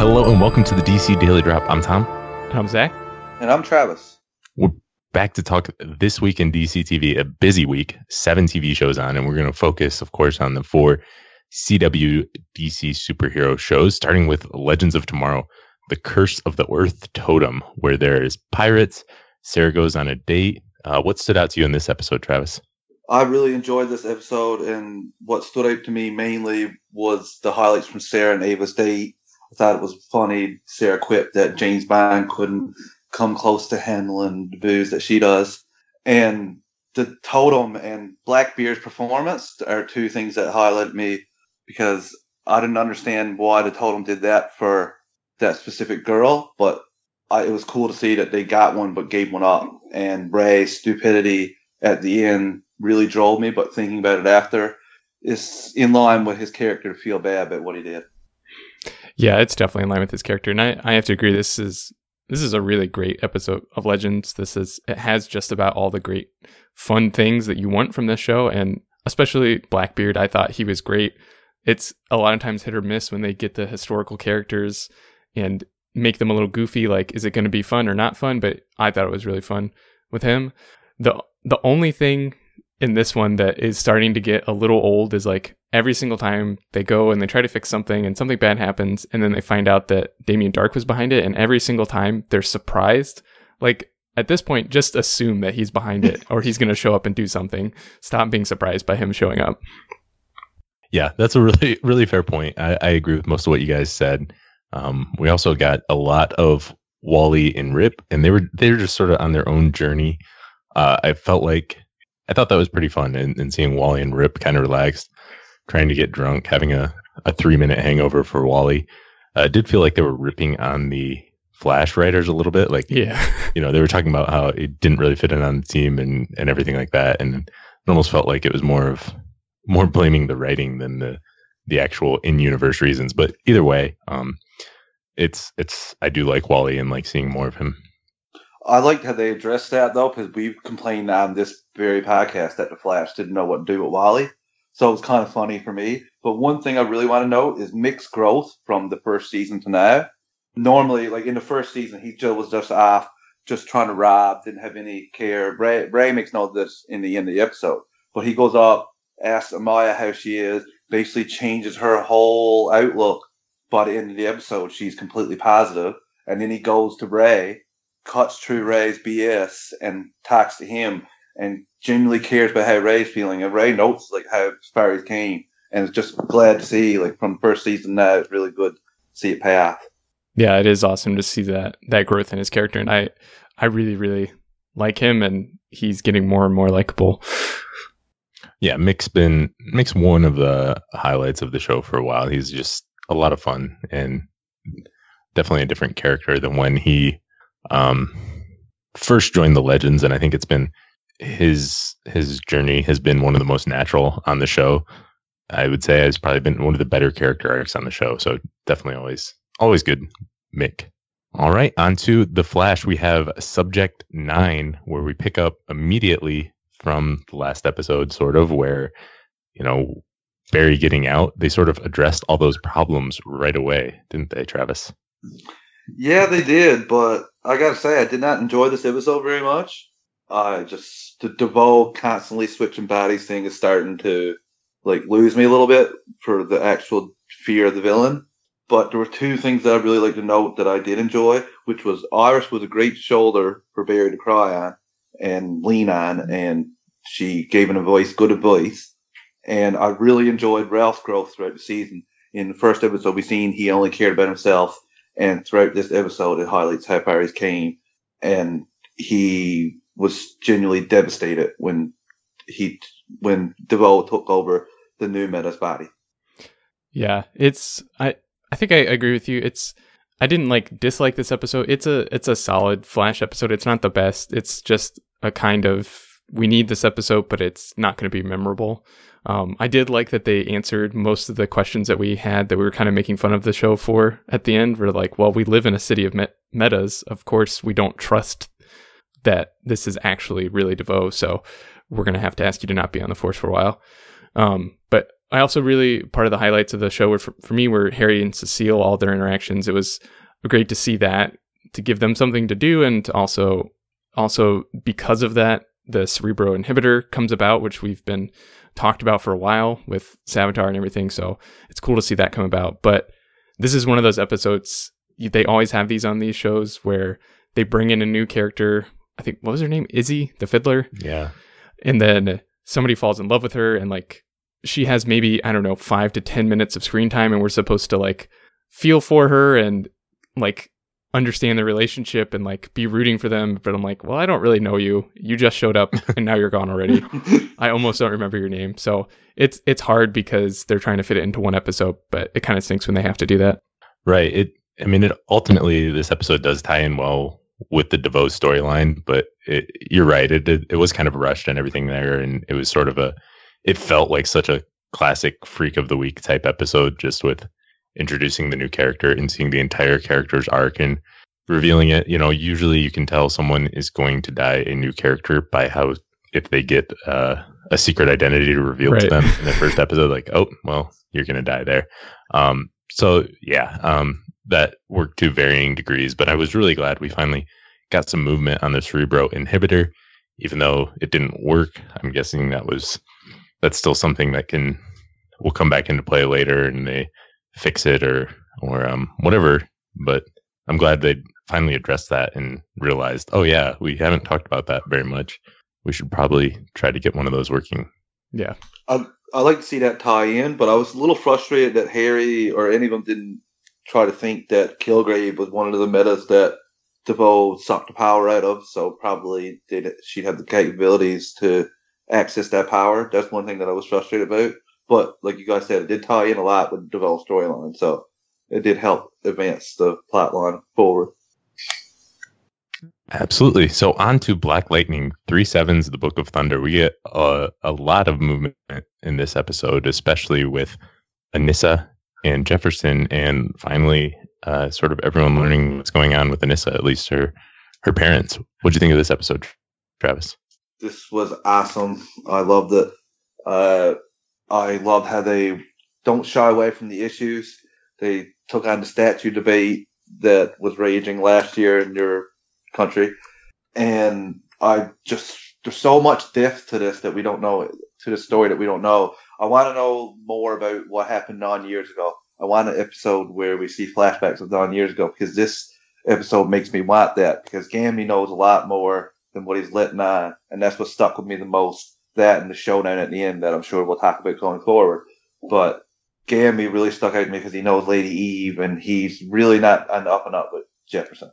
Hello and welcome to the DC Daily Drop. I'm Tom. I'm Zach. And I'm Travis. We're back to talk this week in DC TV, a busy week, seven TV shows on, and we're going to focus, of course, on the four CW DC superhero shows, starting with Legends of Tomorrow, The Curse of the Earth Totem, where there's pirates, Sara goes on a date. Uh, what stood out to you in this episode, Travis? I really enjoyed this episode, and what stood out to me mainly was the highlights from Sara and Ava's date I thought it was funny. Sara quipped that James Bond couldn't come close to handling the booze that she does. And the totem and Blackbeard's performance are two things that highlighted me because I didn't understand why the totem did that for that specific girl, but I, it was cool to see that they got one but gave one up. And Ray's stupidity at the end really drove me, but thinking about it after, is in line with his character to feel bad about what he did. Yeah, it's definitely in line with his character, and I, I have to agree. This is this is a really great episode of Legends. This is it has just about all the great fun things that you want from this show, and especially Blackbeard. I thought he was great. It's a lot of times hit or miss when they get the historical characters and make them a little goofy. Like, is it going to be fun or not fun? But I thought it was really fun with him. the The only thing in this one that is starting to get a little old is like every single time they go and they try to fix something and something bad happens and then they find out that Damien Darhk was behind it and every single time they're surprised. Like at this point, just assume that he's behind it or he's going to show up and do something. Stop being surprised by him showing up. Yeah, that's a really, really fair point. I, I agree with most of what you guys said. Um, we also got a lot of Wally and Rip, and they were they were just sort of on their own journey. Uh, I felt like I thought that was pretty fun, and, and seeing Wally and Rip kind of relaxed, trying to get drunk, having a, a three minute hangover for Wally. Uh, it did feel like they were ripping on the Flash writers a little bit. Like, yeah, you know, they were talking about how it didn't really fit in on the team and and everything like that, and it almost felt like it was more of more blaming the writing than the the actual in universe reasons. But either way, um, it's it's I do like Wally and like seeing more of him. I liked how they addressed that though, because we've complained on this very podcast that the Flash didn't know what to do with Wally. So it was kind of funny for me. But one thing I really want to note is Mick's growth from the first season to now. Normally, like in the first season, he just was just off, just trying to rob, didn't have any care. Ray, Ray makes note of this in the end of the episode. But he goes up, asks Amaya how she is, basically changes her whole outlook. By the end of the episode, she's completely positive. And then he goes to Ray cuts through Ray's BS and talks to him and genuinely cares about how Ray's feeling. And Ray notes like how far he came and is just glad to see like from the first season now it's really good to see it pay off. Yeah, it is awesome to see that that growth in his character and I I really, really like him and he's getting more and more likable. Yeah, Mick's been Mick's one of the highlights of the show for a while. He's just a lot of fun and definitely a different character than when he um, first joined the Legends, and I think it's been his his journey has been one of the most natural on the show. I would say has probably been one of the better character arcs on the show. So definitely always always good, Mick. All right, on to the Flash. We have Subject Nine, where we pick up immediately from the last episode, sort of where you know Barry getting out. They sort of addressed all those problems right away, didn't they, Travis? Yeah, they did, but I gotta say, I did not enjoy this episode very much. I just the DeVoe constantly switching bodies thing is starting to like lose me a little bit for the actual fear of the villain. But there were two things that I really like to note that I did enjoy, which was Iris was a great shoulder for Barry to cry on and lean on, and she gave him a voice, good advice. And I really enjoyed Ralph's growth throughout the season. In the first episode, we seen he only cared about himself and throughout this episode, it highlights how far he's came. And he was genuinely devastated when he when DeVoe took over the new Meta's body. Yeah, it's I I think I agree with you. It's I didn't like dislike this episode. It's a it's a solid Flash episode. It's not the best. It's just a kind of we need this episode, but it's not going to be memorable. Um, I did like that they answered most of the questions that we had that we were kind of making fun of the show for at the end. We're like, well, we live in a city of met- metas. Of course, we don't trust that this is actually really DeVoe. So we're going to have to ask you to not be on the force for a while. Um, but I also really part of the highlights of the show were for, for me were Harry and Cecile, all their interactions. It was great to see that to give them something to do, and also also because of that, the cerebral inhibitor comes about, which we've been talked about for a while with Savitar and everything. So it's cool to see that come about. But this is one of those episodes they always have these on these shows where they bring in a new character. I think what was her name? Izzy, the fiddler. Yeah. And then somebody falls in love with her and like she has maybe, I don't know, five to ten minutes of screen time and we're supposed to like feel for her and like understand the relationship and like be rooting for them. But I'm like, well, I don't really know you. You just showed up and now you're gone already. I almost don't remember your name. So it's it's hard because they're trying to fit it into one episode, but it kind of stinks when they have to do that. Right. It I mean it ultimately this episode does tie in well with the DeVoe storyline, but it, you're right. It, it it was kind of rushed and everything there and it was sort of a it felt like such a classic freak of the week type episode just with introducing the new character and seeing the entire character's arc and revealing it. You know, usually you can tell someone is going to die a new character by how if they get uh, a secret identity to reveal right. to them in the first episode, like, oh, well, you're going to die there. Um, so yeah, um, that worked to varying degrees, but I was really glad we finally got some movement on the cerebral inhibitor, even though it didn't work. I'm guessing that was that's still something that can will come back into play later, and they fix it or or um, whatever. But I'm glad they finally addressed that and realized, oh yeah, we haven't talked about that very much. We should probably try to get one of those working. Yeah, I I like to see that tie in, but I was a little frustrated that Harry or any of them didn't try to think that Kilgore was one of the metas that DeVoe sucked the power out of. So probably did she'd have the capabilities to access that power. That's one thing that I was frustrated about. But like you guys said, it did tie in a lot with the DeVoe storyline, so it did help advance the plot line forward. Absolutely. So on to Black Lightning, three sevens, the Book of Thunder. We get a, a lot of movement in this episode, especially with Anissa and Jefferson, and finally, uh, sort of everyone learning what's going on with Anissa, at least her her parents. What do you think of this episode, Travis? This was awesome. I loved it. Uh, I love how they don't shy away from the issues. They took on the statue debate that was raging last year in your country, and I just there's so much depth to this that we don't know to the story that we don't know. I want to know more about what happened nine years ago. I want an episode where we see flashbacks of nine years ago because this episode makes me want that because Gambi knows a lot more than what he's letting on, and that's what stuck with me the most that and the showdown at the end that I'm sure we'll talk about going forward. But Gambi really stuck out to me because he knows Lady Eve and he's really not on the up and up with Jefferson.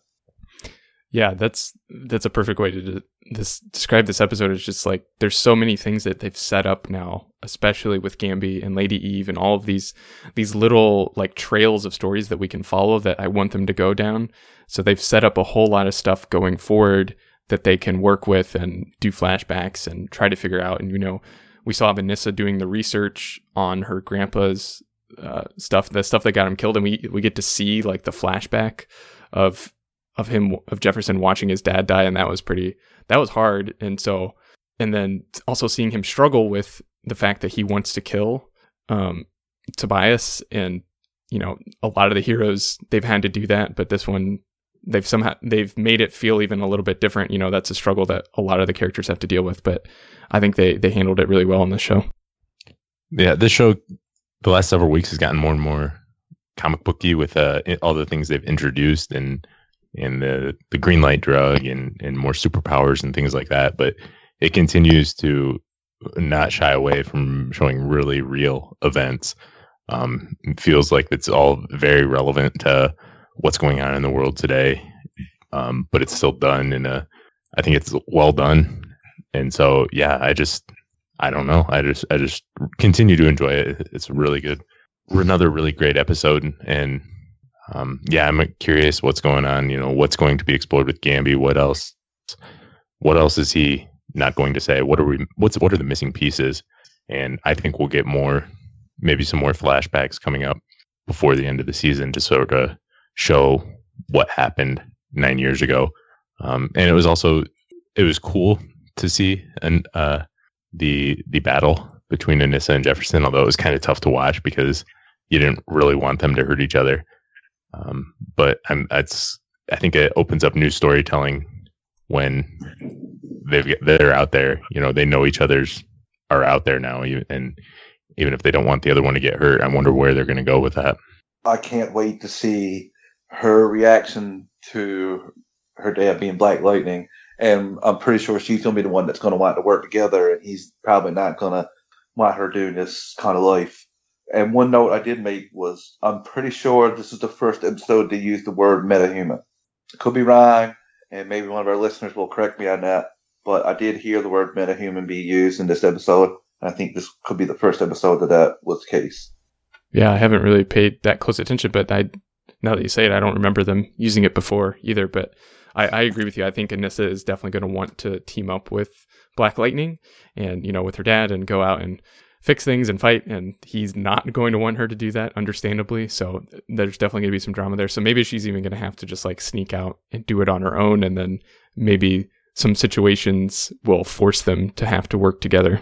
Yeah, that's that's a perfect way to this, describe this episode. Is just like there's so many things that they've set up now, especially with Gambi and Lady Eve and all of these these little like trails of stories that we can follow that I want them to go down. So they've set up a whole lot of stuff going forward that they can work with and do flashbacks and try to figure out. And you know, we saw Anissa doing the research on her grandpa's uh, stuff, the stuff that got him killed, and we we get to see like the flashback of of him of Jefferson watching his dad die, and that was pretty that was hard. And so, and then also seeing him struggle with the fact that he wants to kill um, Tobias, and you know, a lot of the heroes they've had to do that, but this one they've somehow they've made it feel even a little bit different. You know, that's a struggle that a lot of the characters have to deal with, but I think they they handled it really well in this show. Yeah, this show the last several weeks has gotten more and more comic booky with uh, all the things they've introduced and and the the green light drug and and more superpowers and things like that. But it continues to not shy away from showing really real events. Um, feels like it's all very relevant to what's going on in the world today. Um, but it's still done in a, I think it's well done. And so, yeah, I just, I don't know. I just, I just continue to enjoy it. It's really good. Another really great episode. And, um, yeah, I'm curious what's going on. You know, what's going to be explored with Gambi? What else? What else is he not going to say? What are we? What's what are the missing pieces? And I think we'll get more, maybe some more flashbacks coming up before the end of the season to sort of show what happened nine years ago. Um, and it was also it was cool to see and uh, the the battle between Anissa and Jefferson, although it was kind of tough to watch because you didn't really want them to hurt each other. Um, but I'm that's I think it opens up new storytelling when they've they're out there. You know, they know each other's are out there now, and even if they don't want the other one to get hurt, I wonder where they're going to go with that. I can't wait to see her reaction to her dad being Black Lightning, and I'm pretty sure she's to be the one that's to want to work together, and he's probably not to want her doing this kind of life. And one note I did make was I'm pretty sure this is the first episode to use the word metahuman. It could be wrong, and maybe one of our listeners will correct me on that. But I did hear the word metahuman be used in this episode. And I think this could be the first episode that that was the case. Yeah, I haven't really paid that close attention, but I now that you say it, I don't remember them using it before either. But I, I agree with you. I think Anissa is definitely going to want to team up with Black Lightning and you know with her dad and go out and fix things and fight and he's not going to want her to do that understandably so there's definitely going to be some drama there so maybe she's even going to have to just like sneak out and do it on her own and then maybe some situations will force them to have to work together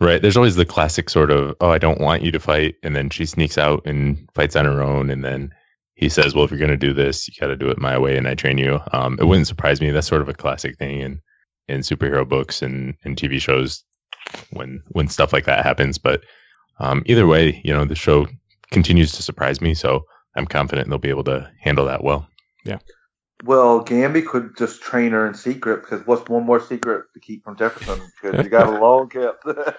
right there's always the classic sort of oh i don't want you to fight and then she sneaks out and fights on her own and then he says well if you're going to do this you got to do it my way and i train you um, it wouldn't surprise me that's sort of a classic thing in in superhero books and, and tv shows when when stuff like that happens. But um, either way, you know, the show continues to surprise me, so I'm confident they'll be able to handle that well. Yeah. Well, Gambi could just train her in secret because what's one more secret to keep from Jefferson? Because you got a long kept.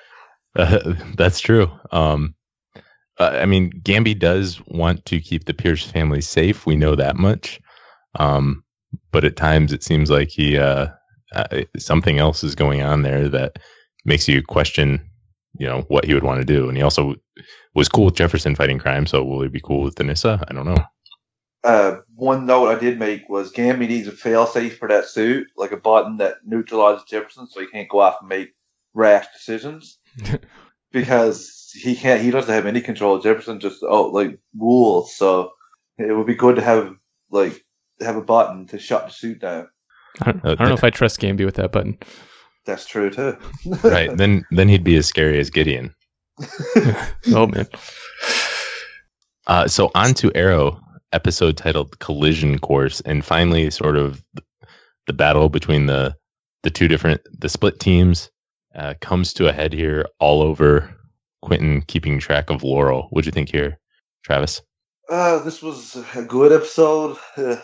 uh, that's true. Um, uh, I mean, Gambi does want to keep the Pierce family safe. We know that much. Um, but at times it seems like he uh, uh something else is going on there that makes you question, you know, what he would want to do. And he also was cool with Jefferson fighting crime, so will he be cool with Anissa? I don't know. Uh, one note I did make was Gambi needs a failsafe for that suit, like a button that neutralizes Jefferson, so he can't go off and make rash decisions. because he can't, he doesn't have any control. Jefferson just oh like rules, so it would be good to have like have a button to shut the suit down. I don't, I don't know if I trust Gambi with that button. That's true too. right. Then then he'd be as scary as Gideon. oh man. Uh, so on to Arrow, episode titled "Collision Course," and finally, sort of the battle between the the two different the split teams uh, comes to a head here. All over Quentin keeping track of Laurel. What'd you think here, Travis? Uh, this was a good episode.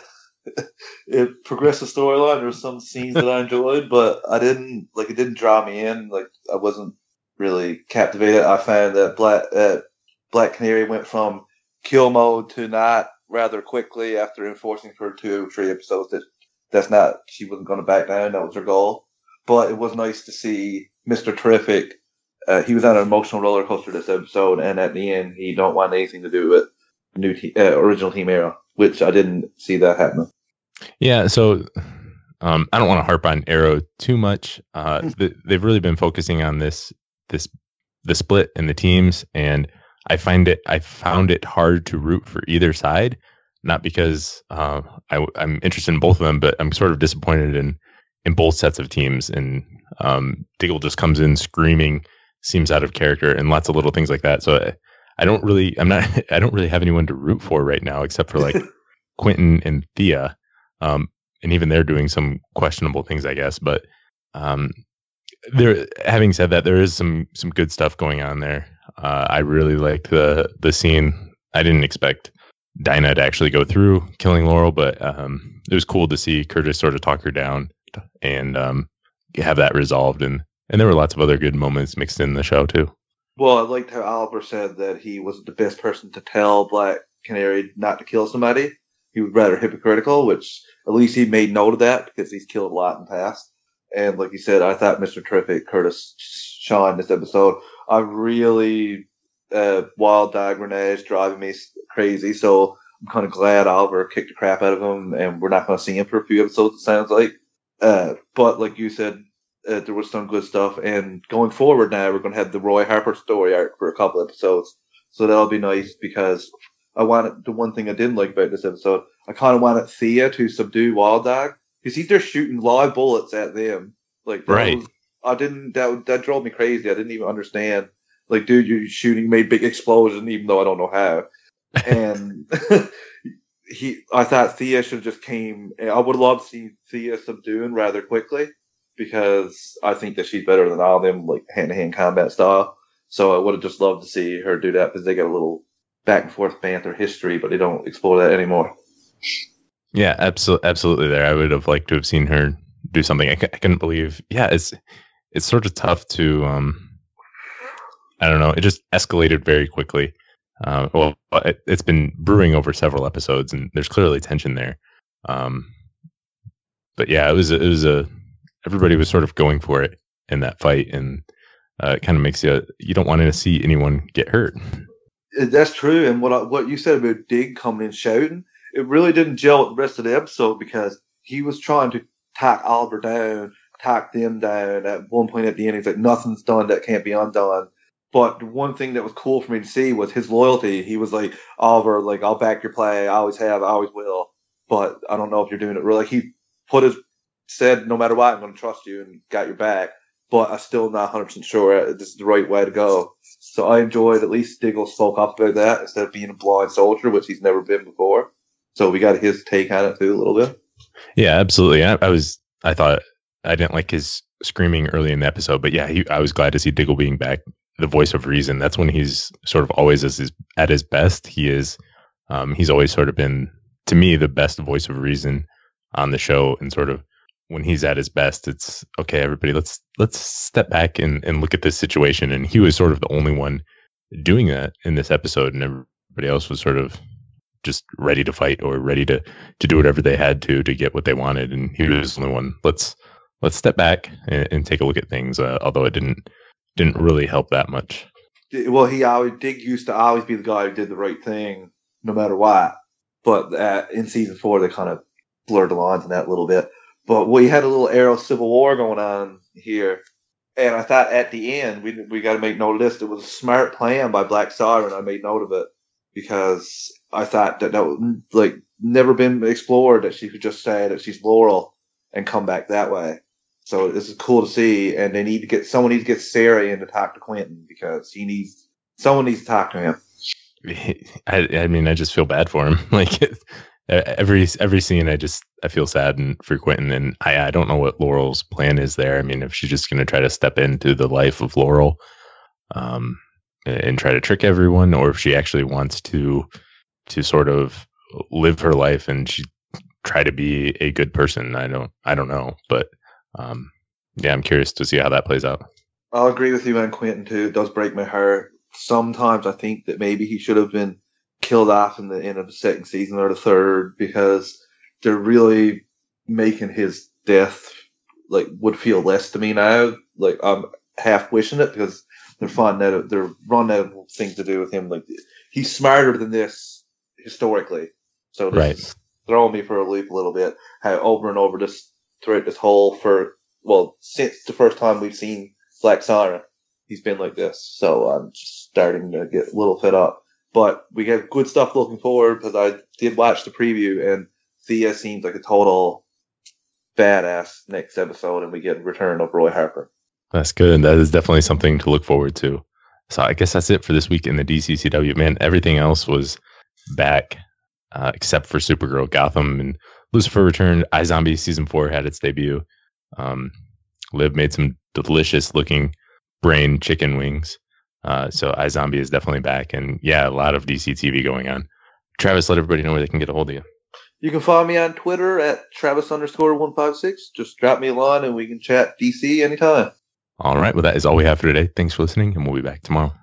it progressed the storyline. There were some scenes that I enjoyed, but I didn't like. It didn't draw me in. Like I wasn't really captivated. I found that Black uh, Black Canary went from kill mode to not rather quickly after enforcing for two or three episodes that that's not she wasn't going to back down. That was her goal. But it was nice to see Mister Terrific. Uh, he was on an emotional roller coaster this episode, and at the end, he don't want anything to do with new te- uh, original Team Arrow, which I didn't see that happening. Yeah, so um, I don't want to harp on Arrow too much. Uh, hmm. they've really been focusing on this this the split in the teams, and I find it I found it hard to root for either side. Not because uh, I, am interested in both of them, but I'm sort of disappointed in in both sets of teams. And um, Diggle just comes in screaming, seems out of character, and lots of little things like that. So I, I don't really, I'm not, I don't really have anyone to root for right now, except for like Quentin and Thea. Um, and even they're doing some questionable things, I guess. But um, there, having said that, there is some some good stuff going on there. Uh, I really liked the the scene. I didn't expect Dinah to actually go through killing Laurel, but um, it was cool to see Curtis sort of talk her down and um, have that resolved. And and there were lots of other good moments mixed in the show too. Well, I liked how Oliver said that he wasn't the best person to tell Black Canary not to kill somebody he was rather hypocritical, which at least he made note of that because he's killed a lot in the past. And like you said, I thought Mr. Terrific, Curtis Shawn this episode, I really, uh, Wild Dog Rene driving me crazy. So I'm kind of glad Oliver kicked the crap out of him and we're not going to see him for a few episodes, it sounds like. Uh, but like you said, uh, there was some good stuff. And going forward now, we're going to have the Roy Harper story arc for a couple episodes. So that'll be nice because I wanted the one thing I didn't like about this episode. I kind of wanted Thea to subdue Wild Dog because he's just shooting live bullets at them. Like right. Was, I didn't. That that drove me crazy. I didn't even understand. Like, dude, you're shooting, made big explosion, even though I don't know how. And he, I thought Thea should have just came. I would love to see Thea subduing rather quickly because I think that she's better than all of them, like hand to hand combat style. So I would have just loved to see her do that because they got a little back and forth banter history, but they don't explore that anymore. Yeah, absolutely, absolutely. There, I would have liked to have seen her do something. I, c- I couldn't believe. Yeah, it's it's sort of tough to. um I don't know. It just escalated very quickly. Uh, well, it, it's been brewing over several episodes, and there's clearly tension there. Um, but yeah, it was it was a everybody was sort of going for it in that fight, and uh, it kind of makes you you don't want to see anyone get hurt. That's true. And what I, what you said about Dig coming in shouting, it really didn't gel with the rest of the episode because he was trying to tack Oliver down, tack them down. At one point at the end, he's like, "Nothing's done that can't be undone." But one thing that was cool for me to see was his loyalty. He was like, Oliver, like, I'll back your play. I always have. I always will. But I don't know if you're doing it really. He put his, said, no matter what, I'm going to trust you and got your back. But I'm still not 100% sure this is the right way to go. So I enjoyed at least Diggle spoke up about that instead of being a blind soldier, which he's never been before. So we got his take on it too a little bit. Yeah, absolutely. I, I was, I thought, I didn't like his screaming early in the episode, but yeah, he, I was glad to see Diggle being back the voice of reason. That's when he's sort of always as his, at his best. He is. Um, he's always sort of been to me the best voice of reason on the show, and sort of when he's at his best, it's okay. Everybody, let's let's step back and and look at this situation. And he was sort of the only one doing that in this episode, and everybody else was sort of just ready to fight or ready to to do whatever they had to to get what they wanted. And he was the only one. Let's let's step back and, and take a look at things. Uh, although it didn't didn't really help that much. Well, he always Dig used to always be the guy who did the right thing no matter what. But in season four, they kind of blurred the lines in that a little bit. But we had a little Arrow Civil War going on here, and I thought at the end we we got to make note of this. It was a smart plan by Black Siren. I made note of it because I thought that that was like never been explored that she could just say that she's Laurel and come back that way. So this is cool to see, and they need to get someone needs to get Sara in to talk to Quentin because he needs someone needs to talk to him. I, I mean, I just feel bad for him. Like every every scene, I just I feel sad and for Quentin, and I I don't know what Laurel's plan is there. I mean, if she's just going to try to step into the life of Laurel, um, and try to trick everyone, or if she actually wants to to sort of live her life and she try to be a good person. I don't I don't know, but um, yeah, I'm curious to see how that plays out. I'll agree with you on Quentin too. It does break my heart. Sometimes I think that maybe he should have been killed off in the end of the second season or the third because they're really making his death like would feel less to me now. Like I'm half wishing it because they're finding out they're running out of things to do with him. Like he's smarter than this historically, so this Right. throwing me for a loop a little bit. How over and over this throughout this whole for well since the first time we've seen Black Siren, he's been like this. So I'm just starting to get a little fed up. But we have good stuff looking forward because I did watch the preview and Thea seems like a total badass next episode, and we get return of Roy Harper. That's good. And that is definitely something to look forward to. So I guess that's it for this week in the DCCW. Man, everything else was back uh, except for Supergirl, Gotham, and Lucifer returned. iZombie season four had its debut. Um, Liv made some delicious looking brain chicken wings. Uh, so iZombie is definitely back, and yeah, a lot of DC TV going on. Travis, let everybody know where they can get a hold of you. You can follow me on Twitter at Travis underscore one five six. Just drop me a line and we can chat DC anytime. All right, well, that is all we have for today. Thanks for listening, and we'll be back tomorrow.